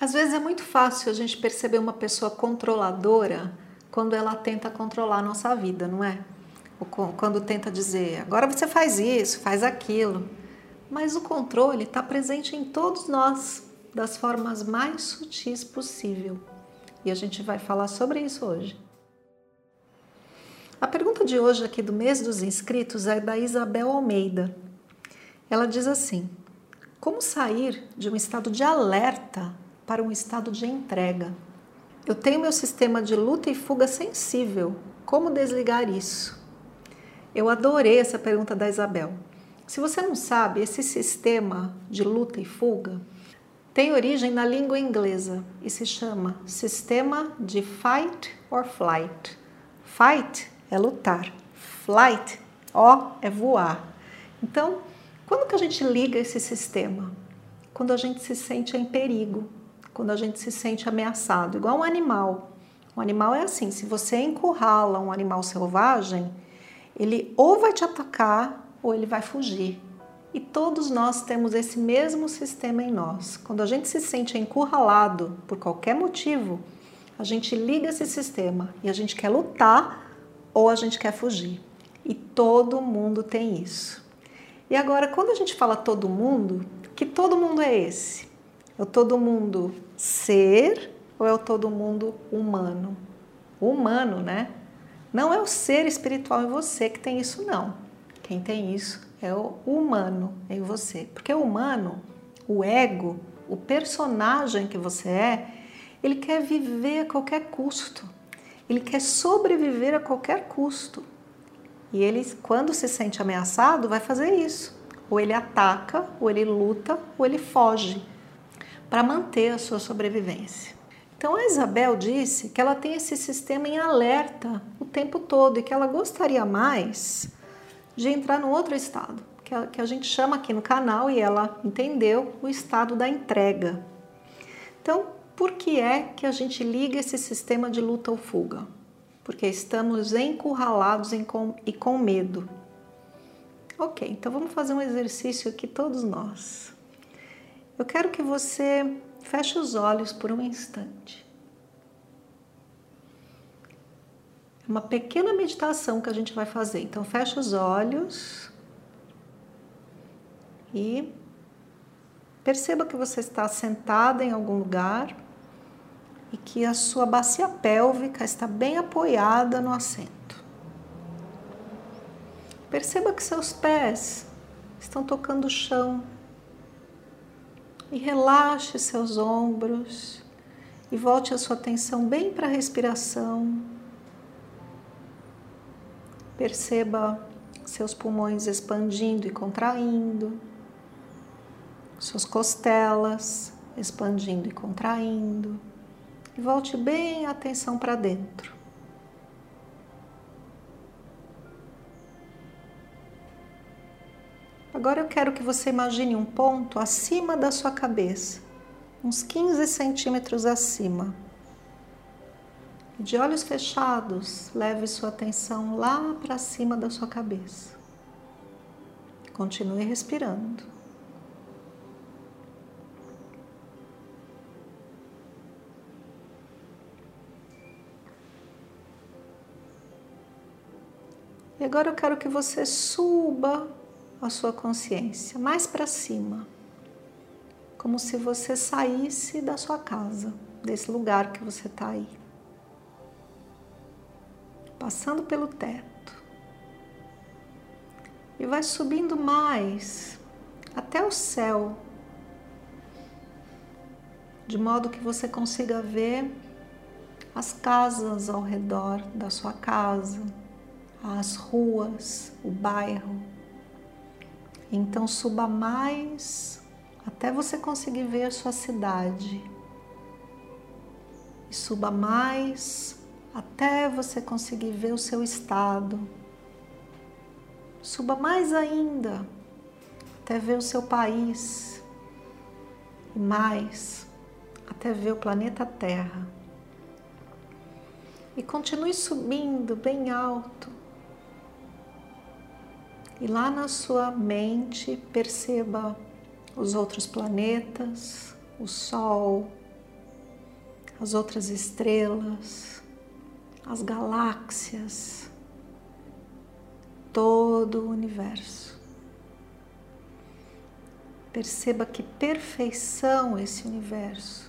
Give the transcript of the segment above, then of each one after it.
Às vezes é muito fácil a gente perceber uma pessoa controladora quando ela tenta controlar a nossa vida, não é? Ou quando tenta dizer, agora você faz isso, faz aquilo. Mas o controle está presente em todos nós, das formas mais sutis possível. E a gente vai falar sobre isso hoje. A pergunta de hoje aqui do mês dos inscritos é da Isabel Almeida. Ela diz assim: Como sair de um estado de alerta para um estado de entrega. Eu tenho meu sistema de luta e fuga sensível. Como desligar isso? Eu adorei essa pergunta da Isabel. Se você não sabe, esse sistema de luta e fuga tem origem na língua inglesa e se chama sistema de fight or flight. Fight é lutar, flight, ó, é voar. Então, quando que a gente liga esse sistema? Quando a gente se sente em perigo, quando a gente se sente ameaçado, igual um animal. Um animal é assim: se você encurrala um animal selvagem, ele ou vai te atacar ou ele vai fugir. E todos nós temos esse mesmo sistema em nós. Quando a gente se sente encurralado por qualquer motivo, a gente liga esse sistema e a gente quer lutar ou a gente quer fugir. E todo mundo tem isso. E agora, quando a gente fala todo mundo, que todo mundo é esse? É o todo mundo ser ou é o todo mundo humano? Humano, né? Não é o ser espiritual em você que tem isso, não. Quem tem isso é o humano em você. Porque o humano, o ego, o personagem que você é, ele quer viver a qualquer custo. Ele quer sobreviver a qualquer custo. E ele, quando se sente ameaçado, vai fazer isso. Ou ele ataca, ou ele luta, ou ele foge para manter a sua sobrevivência. Então a Isabel disse que ela tem esse sistema em alerta o tempo todo e que ela gostaria mais de entrar no outro estado, que a, que a gente chama aqui no canal e ela entendeu o estado da entrega. Então, por que é que a gente liga esse sistema de luta ou fuga? Porque estamos encurralados em com, e com medo. Ok, então vamos fazer um exercício aqui todos nós. Eu quero que você feche os olhos por um instante. É uma pequena meditação que a gente vai fazer. Então, feche os olhos e perceba que você está sentada em algum lugar e que a sua bacia pélvica está bem apoiada no assento. Perceba que seus pés estão tocando o chão e relaxe seus ombros e volte a sua atenção bem para a respiração. Perceba seus pulmões expandindo e contraindo, suas costelas expandindo e contraindo. E volte bem a atenção para dentro. Agora eu quero que você imagine um ponto acima da sua cabeça, uns 15 centímetros acima. De olhos fechados, leve sua atenção lá para cima da sua cabeça. Continue respirando. E agora eu quero que você suba a sua consciência mais para cima, como se você saísse da sua casa, desse lugar que você está aí, passando pelo teto. E vai subindo mais até o céu, de modo que você consiga ver as casas ao redor da sua casa, as ruas, o bairro então suba mais até você conseguir ver a sua cidade. E suba mais até você conseguir ver o seu estado. Suba mais ainda até ver o seu país. E mais até ver o planeta Terra. E continue subindo bem alto. E lá na sua mente perceba os outros planetas, o Sol, as outras estrelas, as galáxias, todo o universo. Perceba que perfeição esse universo.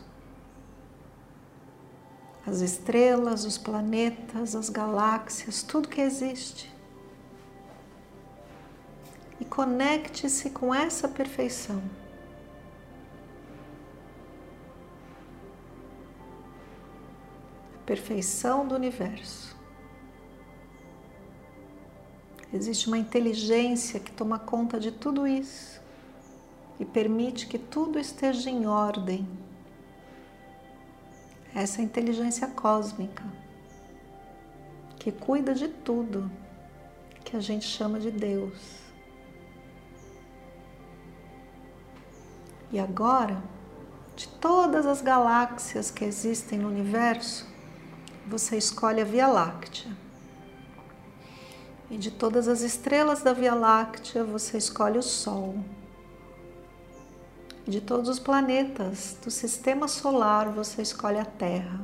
As estrelas, os planetas, as galáxias, tudo que existe. E conecte-se com essa perfeição. perfeição do universo. Existe uma inteligência que toma conta de tudo isso e permite que tudo esteja em ordem. Essa é a inteligência cósmica que cuida de tudo que a gente chama de Deus. E agora, de todas as galáxias que existem no universo, você escolhe a Via Láctea. E de todas as estrelas da Via Láctea, você escolhe o Sol. E de todos os planetas do sistema solar, você escolhe a Terra.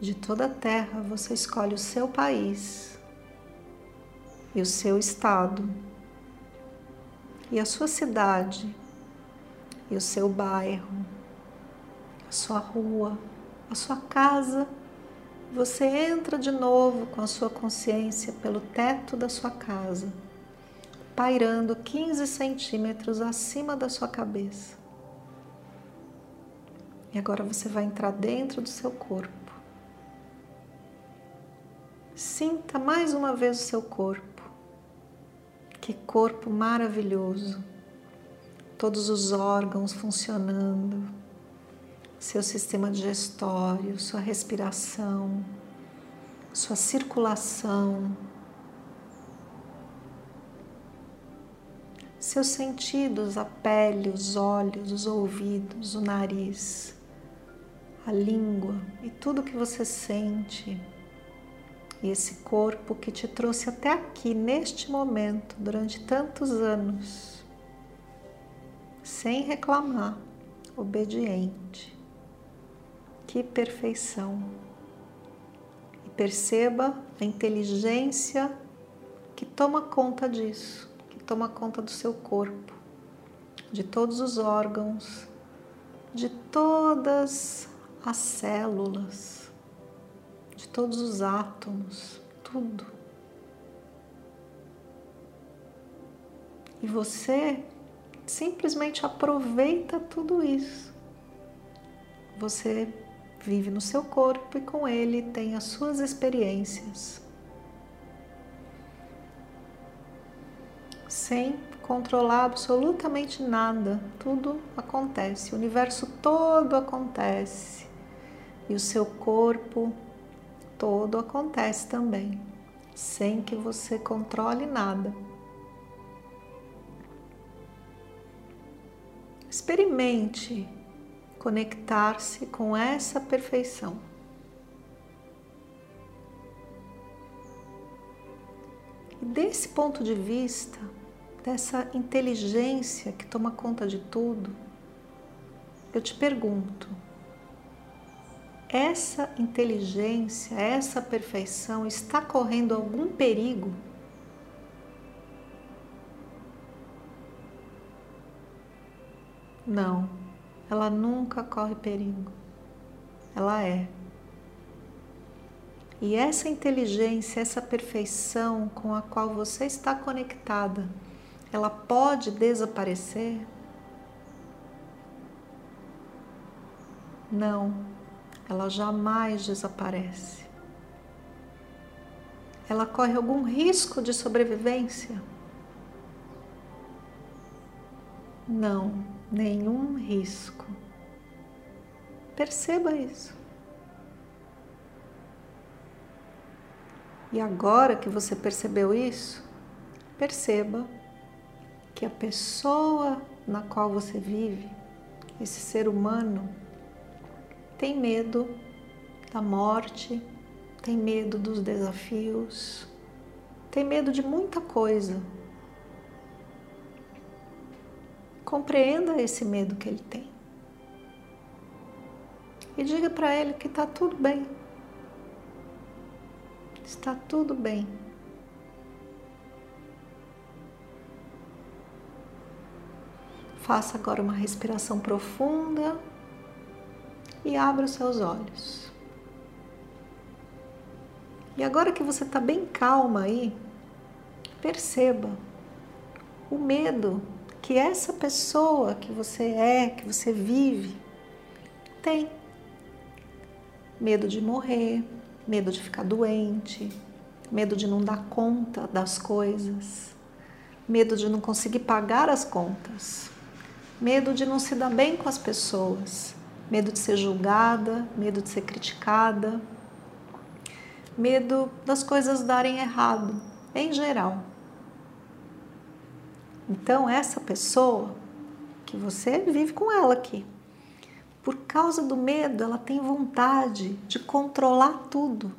De toda a Terra, você escolhe o seu país e o seu estado, e a sua cidade, e o seu bairro, a sua rua a sua casa, você entra de novo com a sua consciência pelo teto da sua casa, pairando 15 centímetros acima da sua cabeça. E agora você vai entrar dentro do seu corpo. Sinta mais uma vez o seu corpo. Que corpo maravilhoso! Todos os órgãos funcionando, seu sistema digestório, sua respiração, sua circulação, seus sentidos, a pele, os olhos, os ouvidos, o nariz, a língua e tudo que você sente. E esse corpo que te trouxe até aqui, neste momento, durante tantos anos, sem reclamar, obediente. Que perfeição! E perceba a inteligência que toma conta disso, que toma conta do seu corpo, de todos os órgãos, de todas as células, de todos os átomos, tudo. E você simplesmente aproveita tudo isso. Você vive no seu corpo e com ele tem as suas experiências. Sem controlar absolutamente nada, tudo acontece, o universo todo acontece e o seu corpo todo acontece também, sem que você controle nada. Experimente conectar-se com essa perfeição. E desse ponto de vista, dessa inteligência que toma conta de tudo, eu te pergunto: essa inteligência, essa perfeição está correndo algum perigo? Não ela nunca corre perigo. Ela é. E essa inteligência, essa perfeição com a qual você está conectada, ela pode desaparecer? Não, ela jamais desaparece. Ela corre algum risco de sobrevivência? Não nenhum risco. Perceba isso. E agora que você percebeu isso, perceba que a pessoa na qual você vive, esse ser humano, tem medo da morte, tem medo dos desafios, tem medo de muita coisa. Compreenda esse medo que ele tem. E diga para ele que está tudo bem. Está tudo bem. Faça agora uma respiração profunda e abra os seus olhos. E agora que você está bem calma aí, perceba o medo que essa pessoa que você é, que você vive, tem. Medo de morrer, medo de ficar doente, medo de não dar conta das coisas, medo de não conseguir pagar as contas, medo de não se dar bem com as pessoas, medo de ser julgada, medo de ser criticada, medo das coisas darem errado, em geral. Então, essa pessoa que você vive com ela aqui, por causa do medo, ela tem vontade de controlar tudo.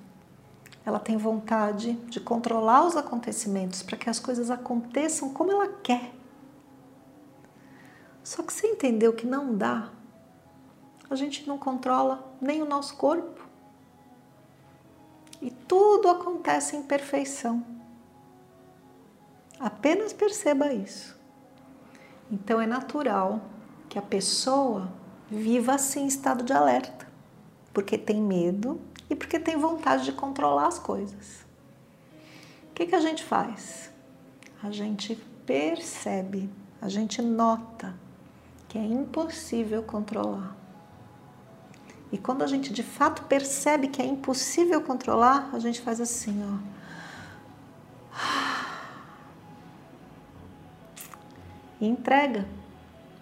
Ela tem vontade de controlar os acontecimentos para que as coisas aconteçam como ela quer. Só que você entendeu que não dá. A gente não controla nem o nosso corpo. E tudo acontece em perfeição. Apenas perceba isso. Então é natural que a pessoa viva assim em estado de alerta, porque tem medo e porque tem vontade de controlar as coisas. O que, que a gente faz? A gente percebe, a gente nota que é impossível controlar. E quando a gente de fato percebe que é impossível controlar, a gente faz assim, ó. E entrega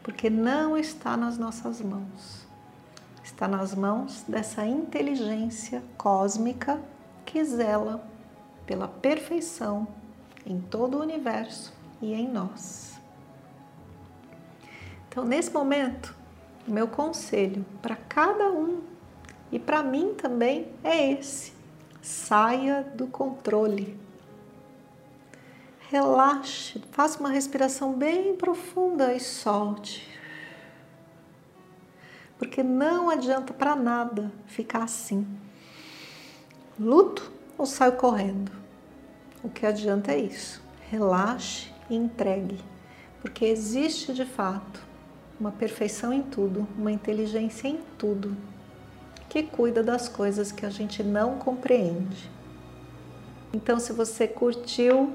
porque não está nas nossas mãos. Está nas mãos dessa inteligência cósmica que zela pela perfeição em todo o universo e em nós. Então, nesse momento, o meu conselho para cada um e para mim também é esse: saia do controle. Relaxe, faça uma respiração bem profunda e solte. Porque não adianta para nada ficar assim. Luto ou saio correndo? O que adianta é isso. Relaxe e entregue. Porque existe de fato uma perfeição em tudo, uma inteligência em tudo, que cuida das coisas que a gente não compreende. Então, se você curtiu,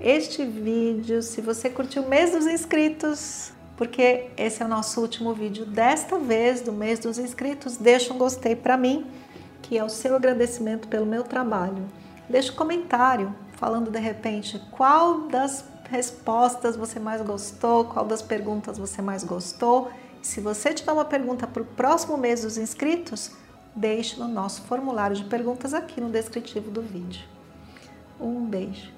este vídeo, se você curtiu o mês dos inscritos, porque esse é o nosso último vídeo desta vez do mês dos inscritos, deixa um gostei para mim, que é o seu agradecimento pelo meu trabalho. Deixa um comentário falando de repente qual das respostas você mais gostou, qual das perguntas você mais gostou. Se você tiver uma pergunta para o próximo mês dos inscritos, deixe no nosso formulário de perguntas aqui no descritivo do vídeo. Um beijo.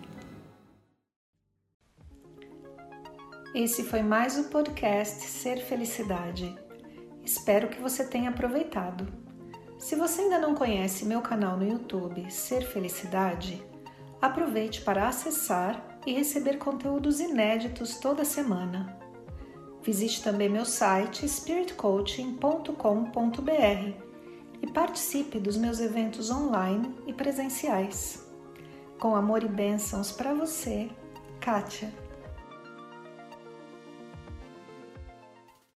Esse foi mais o podcast Ser Felicidade. Espero que você tenha aproveitado. Se você ainda não conhece meu canal no YouTube Ser Felicidade, aproveite para acessar e receber conteúdos inéditos toda semana. Visite também meu site spiritcoaching.com.br e participe dos meus eventos online e presenciais. Com amor e bênçãos para você, Kátia.